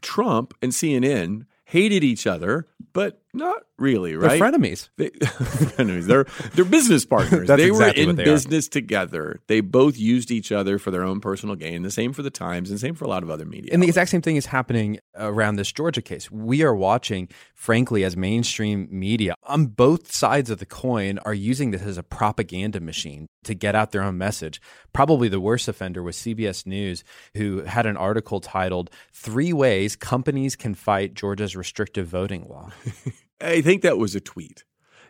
Trump and CNN hated each other, but not really, right? They're frenemies. They, frenemies. They're they're business partners. they exactly were in they business are. together. They both used each other for their own personal gain. The same for the Times, and same for a lot of other media. And the exact same thing is happening around this Georgia case. We are watching, frankly, as mainstream media on both sides of the coin are using this as a propaganda machine to get out their own message. Probably the worst offender was CBS News, who had an article titled Three Ways Companies Can Fight Georgia's Restrictive Voting Law. I think that was a tweet.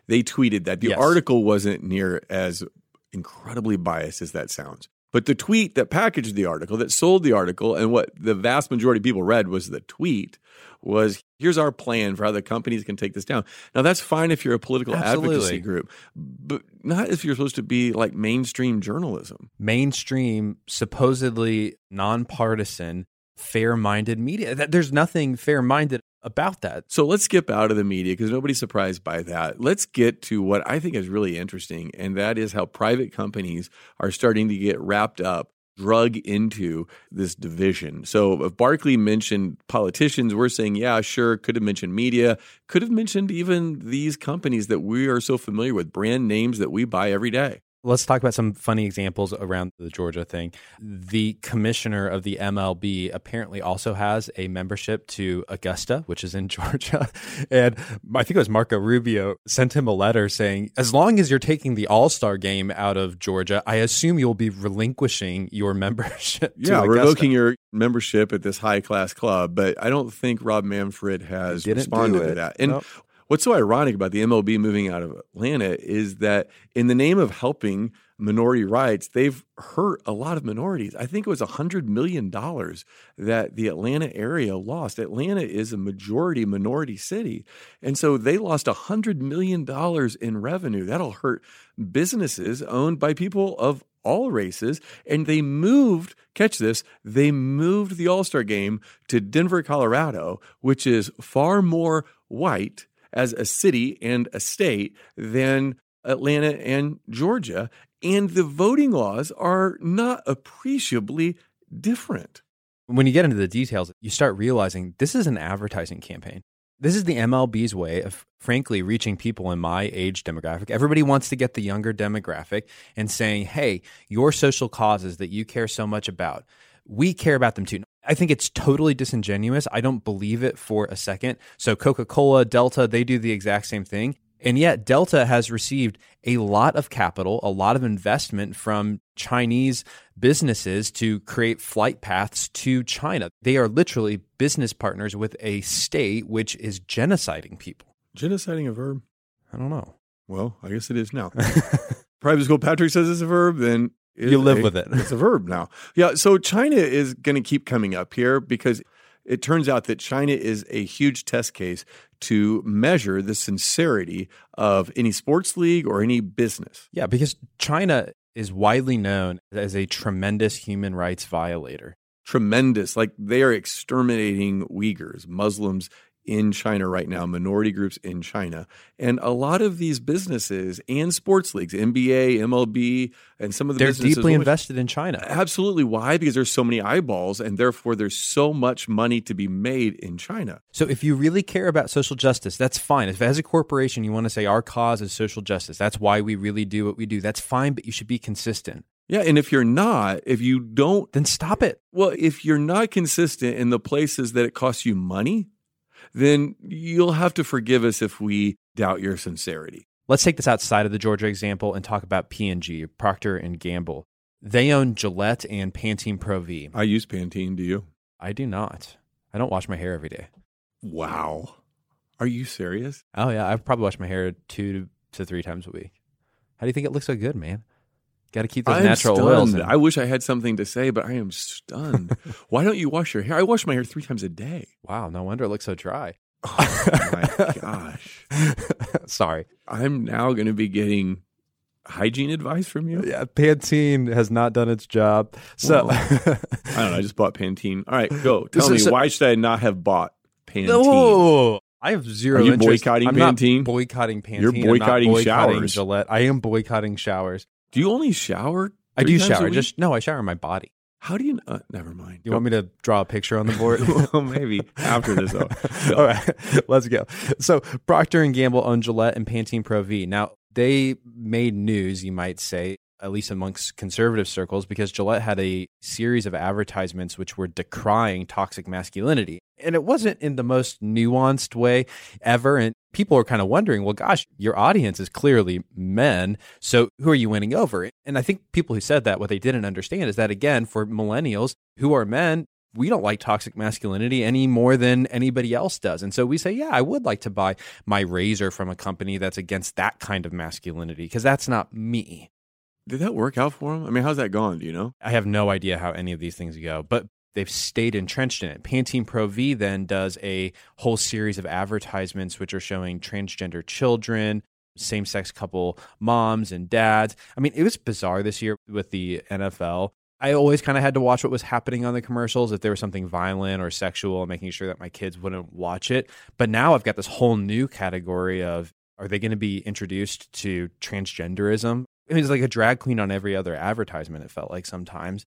They tweeted that. The yes. article wasn't near as incredibly biased as that sounds. But the tweet that packaged the article, that sold the article, and what the vast majority of people read was the tweet was here's our plan for how the companies can take this down. Now that's fine if you're a political Absolutely. advocacy group, but not if you're supposed to be like mainstream journalism. Mainstream, supposedly nonpartisan, fair-minded media. There's nothing fair-minded about that. So let's skip out of the media because nobody's surprised by that. Let's get to what I think is really interesting, and that is how private companies are starting to get wrapped up drug into this division. So if Barkley mentioned politicians, we're saying, yeah, sure, could have mentioned media, could have mentioned even these companies that we are so familiar with, brand names that we buy every day. Let's talk about some funny examples around the Georgia thing. The commissioner of the MLB apparently also has a membership to Augusta, which is in Georgia. And I think it was Marco Rubio sent him a letter saying, as long as you're taking the All Star game out of Georgia, I assume you'll be relinquishing your membership. Yeah, revoking your membership at this high class club. But I don't think Rob Manfred has responded to that. And nope. What's so ironic about the MLB moving out of Atlanta is that in the name of helping minority rights, they've hurt a lot of minorities. I think it was $100 million that the Atlanta area lost. Atlanta is a majority minority city. And so they lost $100 million in revenue. That'll hurt businesses owned by people of all races. And they moved, catch this, they moved the All Star game to Denver, Colorado, which is far more white as a city and a state than Atlanta and Georgia. And the voting laws are not appreciably different. When you get into the details, you start realizing this is an advertising campaign. This is the MLB's way of, frankly, reaching people in my age demographic. Everybody wants to get the younger demographic and saying, hey, your social causes that you care so much about, we care about them too. I think it's totally disingenuous. I don't believe it for a second. So Coca Cola, Delta, they do the exact same thing. And yet, Delta has received a lot of capital, a lot of investment from Chinese businesses to create flight paths to China. They are literally business partners with a state which is genociding people. Genociding a verb? I don't know. Well, I guess it is now. Private school Patrick says it's a verb, then you live a, with it. it's a verb now. Yeah. So China is going to keep coming up here because it turns out that China is a huge test case to measure the sincerity of any sports league or any business. Yeah, because China is widely known as a tremendous human rights violator. Tremendous. Like they are exterminating Uyghurs, Muslims in China right now, minority groups in China. And a lot of these businesses and sports leagues, NBA, MLB, and some of the They're businesses deeply invested in China. Absolutely. Why? Because there's so many eyeballs and therefore there's so much money to be made in China. So if you really care about social justice, that's fine. If as a corporation you want to say our cause is social justice, that's why we really do what we do. That's fine, but you should be consistent. Yeah, and if you're not, if you don't, then stop it. Well, if you're not consistent in the places that it costs you money, then you'll have to forgive us if we doubt your sincerity. Let's take this outside of the Georgia example and talk about P&G, Procter and Gamble. They own Gillette and Pantene Pro V. I use Pantene, do you? I do not. I don't wash my hair every day. Wow. Are you serious? Oh yeah, I probably wash my hair 2 to 3 times a week. How do you think it looks so good, man? Got to keep those I'm natural stunned. oils. In. I wish I had something to say, but I am stunned. Why don't you wash your hair? I wash my hair three times a day. Wow, no wonder it looks so dry. Oh my gosh. Sorry. I'm now going to be getting hygiene advice from you. Yeah, Pantene has not done its job. So I don't know. I just bought Pantene. All right, go. Tell me so, why should I not have bought Pantene? No. I have zero. Are you interest. boycotting I'm Pantene? Not boycotting Pantene. You're boycotting, boycotting showers. Gillette. I am boycotting showers. Do you only shower? I do shower. Just no, I shower my body. How do you? Uh, never mind. You go. want me to draw a picture on the board? well, maybe after this. Though. All right, let's go. So Procter and Gamble own Gillette and Pantene Pro V. Now they made news, you might say, at least amongst conservative circles, because Gillette had a series of advertisements which were decrying toxic masculinity. And it wasn't in the most nuanced way ever. And people are kind of wondering, well, gosh, your audience is clearly men. So who are you winning over? And I think people who said that, what they didn't understand is that, again, for millennials who are men, we don't like toxic masculinity any more than anybody else does. And so we say, yeah, I would like to buy my razor from a company that's against that kind of masculinity because that's not me. Did that work out for him? I mean, how's that gone? Do you know? I have no idea how any of these things go, but they've stayed entrenched in it. Pantene Pro V then does a whole series of advertisements which are showing transgender children, same sex couple moms and dads. I mean, it was bizarre this year with the NFL. I always kind of had to watch what was happening on the commercials if there was something violent or sexual, making sure that my kids wouldn't watch it. But now I've got this whole new category of are they going to be introduced to transgenderism? I mean, it's like a drag queen on every other advertisement, it felt like sometimes.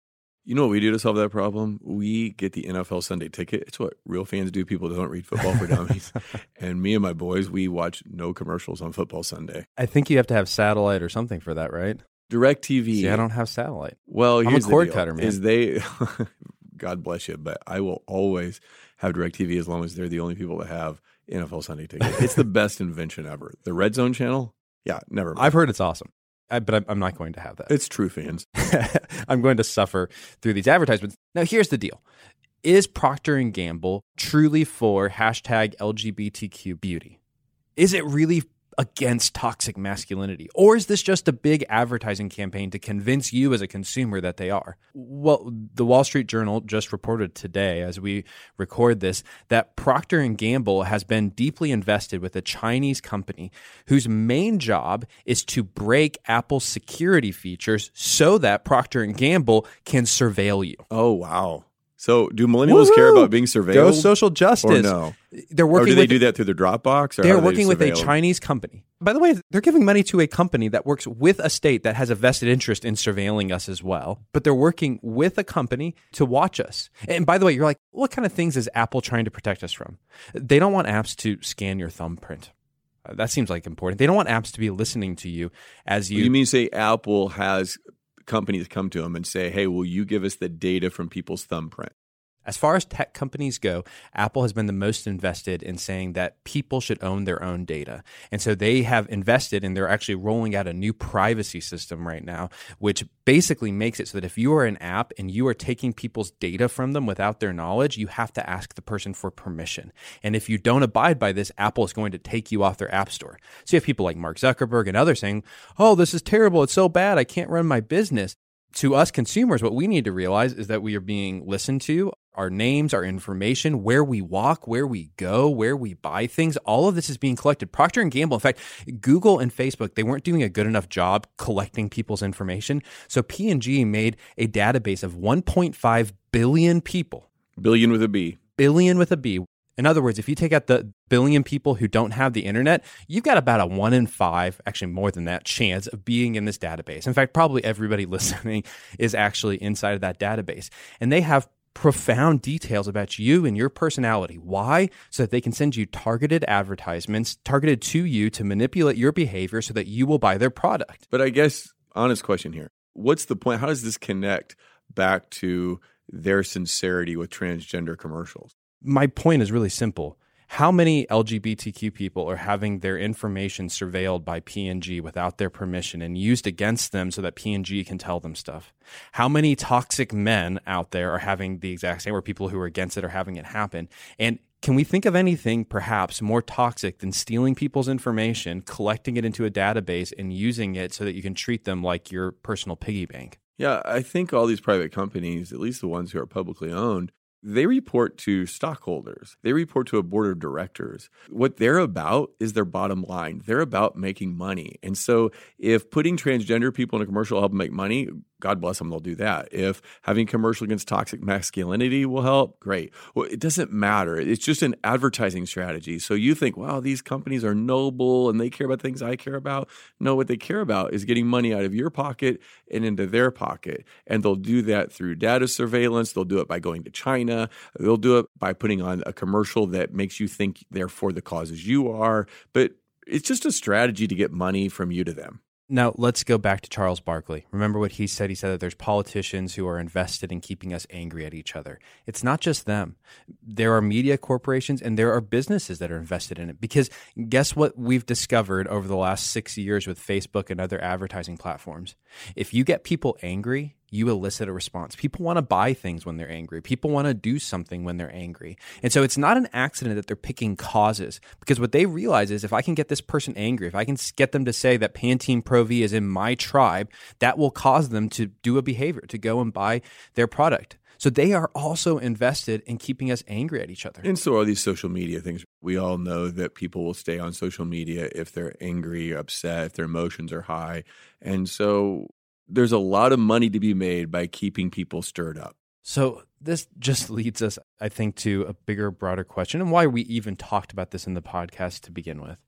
You know what we do to solve that problem? We get the NFL Sunday ticket. It's what real fans do. People don't read football for dummies. and me and my boys, we watch no commercials on football Sunday. I think you have to have satellite or something for that, right? DirecTV. See, I don't have satellite. Well, I'm a cord cutter, man. Is they, God bless you, but I will always have DirecTV as long as they're the only people that have NFL Sunday ticket. it's the best invention ever. The Red Zone channel, yeah, never. Mind. I've heard it's awesome, I, but I'm- I'm not going to have that. It's true fans. I'm going to suffer through these advertisements. Now, here's the deal: Is Procter and Gamble truly for hashtag LGBTQ beauty? Is it really against toxic masculinity, or is this just a big advertising campaign to convince you as a consumer that they are? Well, the Wall Street Journal just reported today, as we record this, that Procter and Gamble has been deeply invested with a Chinese company whose main job is to break Apple's security features so that Procter and Gamble can surveil you. Oh wow. So do millennials care about being surveilled? Go social justice. Or no? They're Or working do they with do that through their Dropbox? Or they're they working with a? Chinese company. By the way, they're giving money to a company that works with a state that has a vested interest in surveilling us as well. But they're working with a company to watch us. And by the way, you're like, what kind of things is Apple trying to protect us from? They don't want apps to scan your thumbprint. Uh, That seems like important. They don't want apps to be listening to you as you. You mean say Apple has companies come to them and say, "Hey, will you give us the data from people's thumbprint?" As far as tech companies go, Apple has been the most invested in saying that people should own their own data. And so they have invested and they're actually rolling out a new privacy system right now, which basically makes it so that if you are an app and you are taking people's data from them without their knowledge, you have to ask the person for permission. And if you don't abide by this, Apple is going to take you off their app store. So you have people like Mark Zuckerberg and others saying, oh, this is terrible. It's so bad. I can't run my business to us consumers, what we need to realize is that we are being listened to. Our names, our information, where we walk, where we go, where we buy things, all of this is being collected. Procter and Gamble, in fact, Google and Facebook, they weren't doing a good enough job collecting people's information. So P&G made a database of 1.5 billion people Billion with a B. billion with a B. In other words, if you take out the billion people who don't have the internet, you've got about a one in five, actually more than that, chance of being in this database. In fact, probably everybody listening is actually inside of that database. And they have profound details about you and your personality. Why? So that they can send you targeted advertisements targeted to you to manipulate your behavior so that you will buy their product. But I guess honest question here: What's the point? How does this connect back to their sincerity with transgender commercials? my point is really simple. How many LGBTQ people are having their information surveilled by P&G without their permission and used against them so that P&G can tell them stuff? How many toxic men out there are having the exact same or people who are against it are having it happen? And can we think of anything perhaps more toxic than stealing people's information, collecting it into a database and using it so that you can treat them like your personal piggy bank? Yeah, I think all these private companies, at least the ones who are publicly owned, they report to stockholders. They report to a board of directors. What they're about is their bottom line. They're about making money. And so if putting transgender people in a commercial help make money, God bless them, they'll do that. If having commercial against toxic masculinity will help, great. Well, it doesn't matter. It's just an advertising strategy. So you think, wow, these companies are noble and they care about things I care about. No, what they care about is getting money out of your pocket and into their pocket. And they'll do that through data surveillance. They'll do it by going to China. They'll do it by putting on a commercial that makes you think they're for the causes you are. But it's just a strategy to get money from you to them. Now, let's go back to Charles Barkley. Remember what he said? He said that there's politicians who are invested in keeping us angry at each other. It's not just them. There are media corporations and there are businesses that are invested in it. Because guess what we've discovered over the last six years with Facebook and other advertising platforms? If you get people angry, you elicit a response. People want to buy things when they're angry. People want to do something when they're angry. And so it's not an accident that they're picking causes because what they realize is if I can get this person angry, if I can get them to say that Pantene Pro V is in my tribe, that will cause them to do a behavior, to go and buy their product. So they are also invested in keeping us angry at each other. And so are these social media things. We all know that people will stay on social media if they're angry, upset, if their emotions are high. And so there's a lot of money to be made by keeping people stirred up. So this just leads us, I think, to a bigger, broader question and why we even talked about this in the podcast to begin with.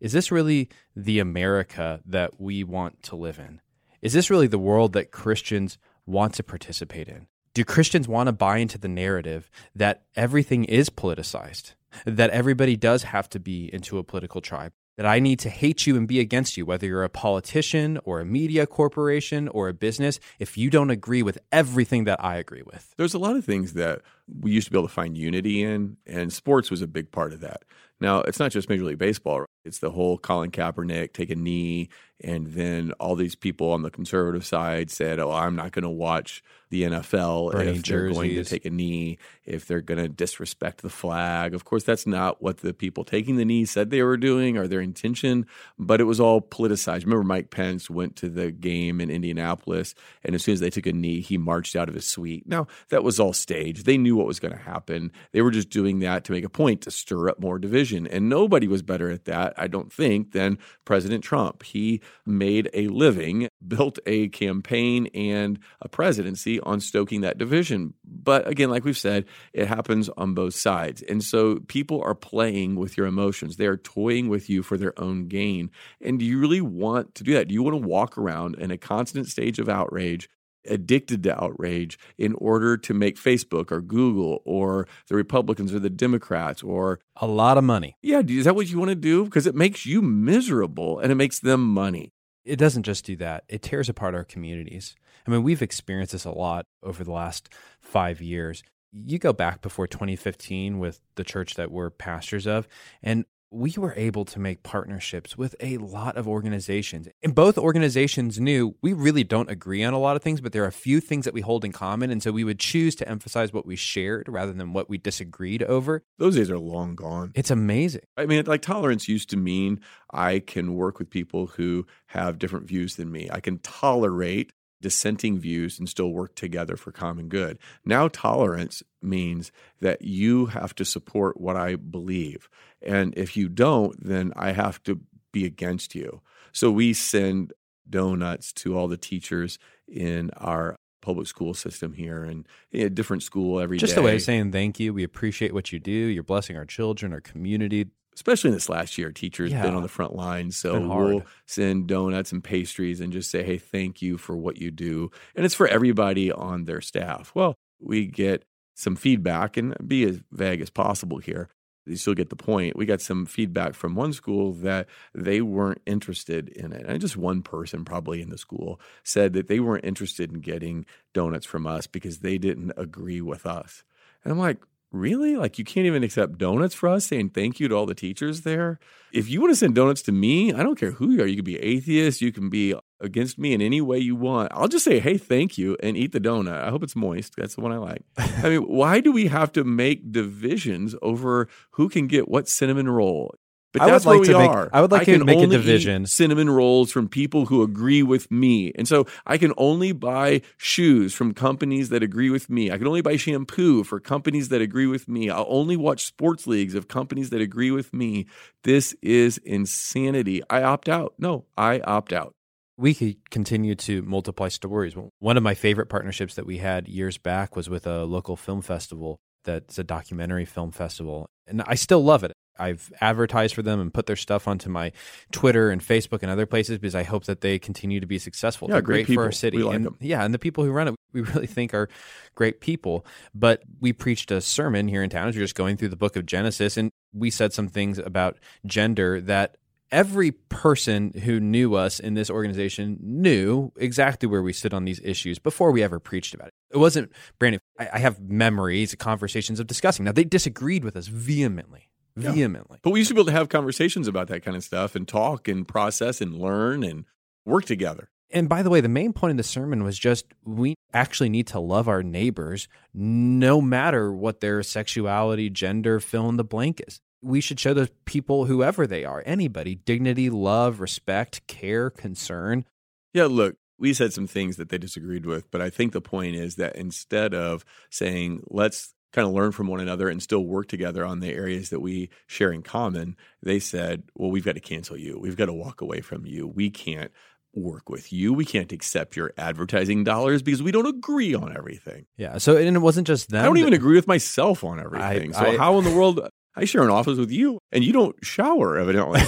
Is this really the America that we want to live in? Is this really the world that Christians want to participate in? Do Christians want to buy into the narrative that everything is politicized, that everybody does have to be into a political tribe? That I need to hate you and be against you, whether you're a politician or a media corporation or a business, if you don't agree with everything that I agree with. There's a lot of things that we used to be able to find unity in, and sports was a big part of that. Now, it's not just Major League Baseball. It's the whole Colin Kaepernick take a knee, and then all these people on the conservative side said, "Oh, I'm not going to watch the NFL Burning if they're going to take a knee, if they're going to disrespect the flag." Of course, that's not what the people taking the knee said they were doing or their intention, but it was all politicized. Remember, Mike Pence went to the game in Indianapolis, and as soon as they took a knee, he marched out of his suite. Now, that was all staged. They knew what was going to happen. They were just doing that to make a point to stir up more division, and nobody was better at that, I don't think, than President Trump. He made a living, built a campaign and a presidency on stoking that division. But again, like we've said, it happens on both sides. And so people are playing with your emotions. They are toying with you for their own gain. And do you really want to do that? Do you want to walk around in a constant stage of outrage? Addicted to outrage in order to make Facebook or Google or the Republicans or the Democrats or A lot of money. yeah, is that what you want to do? Because it makes you miserable and it makes them money. It doesn't just do that, it tears apart our communities. I mean, we've experienced this a lot over the last five years. You go back before 2015 with the church that we're pastors of, and we were able to make partnerships with a lot of organizations. And both organizations knew we really don't agree on a lot of things, but there are a few things that we hold in common. And so we would choose to emphasize what we shared rather than what we disagreed over. Those days are long gone. It's amazing. I mean, like tolerance used to mean I can work with people who have different views than me. I can tolerate dissenting views and still work together for common good. Now, tolerance means that you have to support what I believe. And if you don't, then I have to be against you. So we send donuts to all the teachers in our public school system here and a different school every day. Just a way of saying thank you. We appreciate what you do. You're blessing our children, our community. Especially in this last year, teachers Yeah. been on the front line. So we'll send donuts and pastries and just say, hey, thank you for what you do. And it's for everybody on their staff. Well, we get some feedback and be as vague as possible here. You still get the point. We got some feedback from one school that they weren't interested in it. And just one person, probably in the school, said that they weren't interested in getting donuts from us because they didn't agree with us. And I'm like, really? Like, you can't even accept donuts for us saying thank you to all the teachers there? If you want to send donuts to me, I don't care who you are. You can be atheist, you can be against me in any way you want. I'll just say, hey, thank you, and eat the donut. I hope it's moist. That's the one I like. I mean, why do we have to make divisions over who can get what cinnamon roll? But I would that's like where we to make- are. I would like to can make a division. cinnamon rolls from people who agree with me. And so I can only buy shoes from companies that agree with me. I can only buy shampoo for companies that agree with me. I'll only watch sports leagues of companies that agree with me. This is insanity. I opt out. No, I opt out. we could continue to multiply stories. One of my favorite partnerships that we had years back was with a local film festival that's a documentary film festival. And I still love it. I've advertised for them and put their stuff onto my Twitter and Facebook and other places because I hope that they continue to be successful. Yeah, They're great great for our city. Like and, them. Yeah, and the people who run it, we really think are great people. But we preached a sermon here in town as we are just going through the book of Genesis, and we said some things about gender that every person who knew us in this organization knew exactly where we stood on these issues before we ever preached about it. It wasn't Brandon. I, I have memories, of conversations of discussing. Now they disagreed with us vehemently, vehemently. But we used to be able to have conversations about that kind of stuff and talk and process and learn and work together. And by the way, the main point of the sermon was just we actually need to love our neighbors no matter what their sexuality, gender, fill in the blank is. We should show those people, whoever they are, anybody, dignity, love, respect, care, concern. Yeah, look, we said some things that they disagreed with, but I think the point is that instead of saying, let's kind of learn from one another and still work together on the areas that we share in common, they said, well, we've got to cancel you. We've got to walk away from you. We can't work with you. We can't accept your advertising dollars because we don't agree on everything. Yeah. So, and it wasn't just them. I don't even agree with myself on everything. so I- how in the world I share an office with you and you don't shower evidently.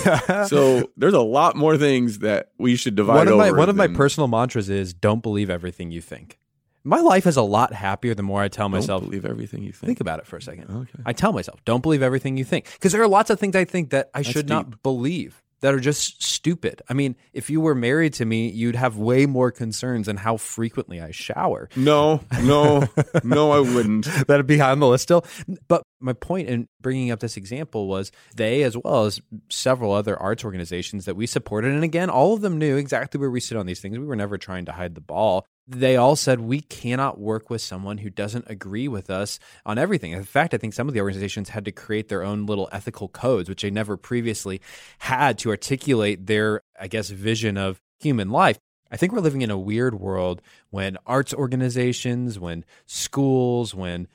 so there's a lot more things that we should divide one of my over one of my personal mantras is don't believe everything you think My life is a lot happier the more I tell Don't myself. believe everything you think. Think about it for a second. Okay. I tell myself, don't believe everything you think. Because there are lots of things I think that I should deep. not believe that are just stupid. I mean, if you were married to me, you'd have way more concerns in how frequently I shower. No, no, no, I wouldn't. That'd be high on the list still. But my point in bringing up this example was they, as well as several other arts organizations that we supported, and again, all of them knew exactly where we sit on these things. We were never trying to hide the ball. They all said we cannot work with someone who doesn't agree with us on everything. In fact, I think some of the organizations had to create their own little ethical codes, which they never previously had to articulate their, I guess, vision of human life. I think we're living in a weird world when arts organizations, when schools, when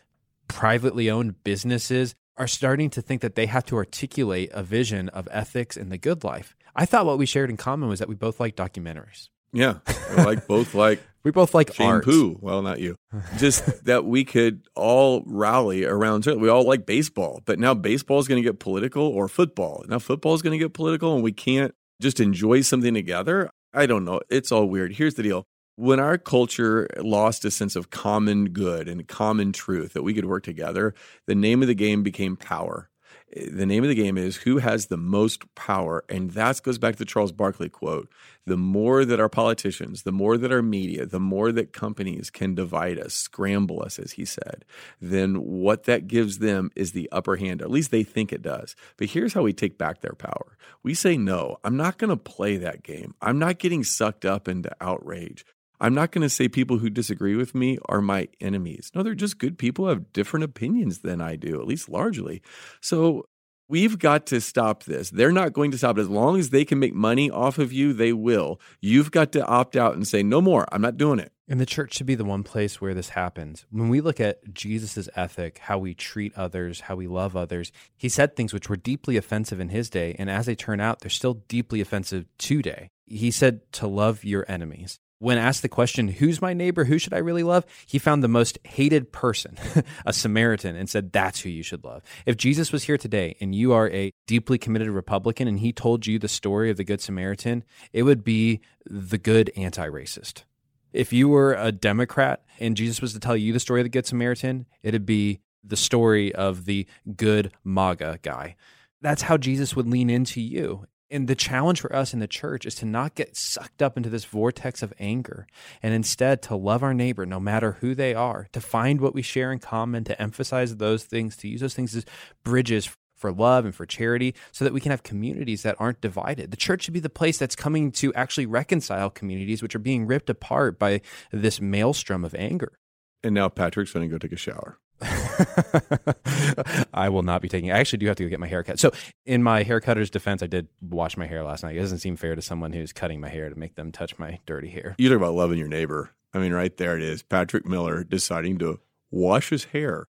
privately owned businesses are starting to think that they have to articulate a vision of ethics and the good life. I thought what we shared in common was that we both like documentaries. Yeah, I like both like We both like art. shampoo. Well, not you. Just that we could all rally around. We all like baseball, but now baseball is going to get political, or football. Now football is going to get political, and we can't just enjoy something together. I don't know. It's all weird. Here's the deal. When our culture lost a sense of common good and common truth that we could work together, the name of the game became power. The name of the game is who has the most power. And that goes back to the Charles Barkley quote. The more that our politicians, the more that our media, the more that companies can divide us, scramble us, as he said, then what that gives them is the upper hand. At least they think it does. But here's how we take back their power we say, no, I'm not going to play that game. I'm not getting sucked up into outrage. I'm not going to say people who disagree with me are my enemies. No, they're just good people who have different opinions than I do, at least largely. So we've got to stop this. They're not going to stop it. As long as they can make money off of you, they will. You've got to opt out and say, no more. I'm not doing it. And the church should be the one place where this happens. When we look at Jesus' ethic, how we treat others, how we love others, he said things which were deeply offensive in his day. And as they turn out, they're still deeply offensive today. He said to love your enemies. When asked the question, who's my neighbor? Who should I really love? He found the most hated person, a Samaritan, and said, that's who you should love. If Jesus was here today and you are a deeply committed Republican and he told you the story of the Good Samaritan, it would be the good anti racist. If you were a Democrat and Jesus was to tell you the story of the Good Samaritan, it'd be the story of the good MAGA guy. That's how Jesus would lean into you. And the challenge for us in the church is to not get sucked up into this vortex of anger and instead to love our neighbor no matter who they are, to find what we share in common, to emphasize those things, to use those things as bridges for love and for charity so that we can have communities that aren't divided. The church should be the place that's coming to actually reconcile communities which are being ripped apart by this maelstrom of anger. And now Patrick's going to go take a shower. I will not be taking. I actually do have to go get my hair cut. So, in my haircutter's defense, I did wash my hair last night. It doesn't seem fair to someone who's cutting my hair to make them touch my dirty hair. You talk about loving your neighbor. I mean, right there it is. Patrick Miller deciding to wash his hair.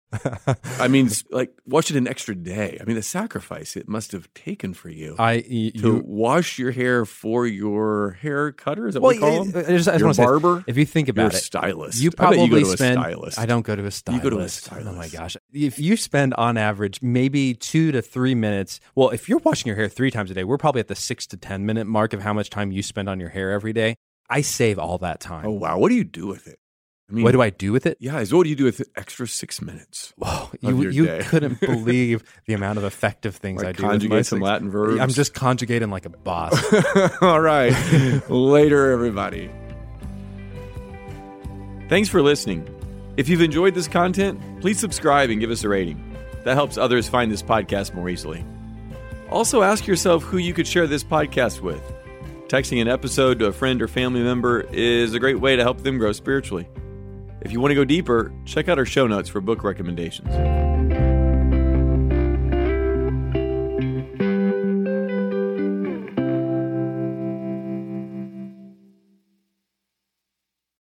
I mean, like, wash it an extra day. I mean, the sacrifice it must have taken for you I to you. wash your hair for your hair cutter. Is that what Well, we call I- them? I just, I your wanna say, barber. if you think about a it, stylist. you I probably you go to a spend. stylist. I don't go to a stylist. You go to a Oh my gosh! If you spend on average maybe two to three minutes, well, if you're washing your hair three times a day, we're probably at the six to ten minute mark of how much time you spend on your hair every day. I save all that time. Oh wow! What do you do with it? I mean, what do I do with it? Yeah, is what do you do with the extra six minutes? Whoa, you you couldn't believe the amount of effective things Like I do. conjugate some Latin verbs. I'm just conjugating like a boss. All right. Later, everybody. Thanks for listening. If you've enjoyed this content, please subscribe and give us a rating. That helps others find this podcast more easily. Also, ask yourself who you could share this podcast with. Texting an episode to a friend or family member is a great way to help them grow spiritually. If you want to go deeper, check out our show notes for book recommendations.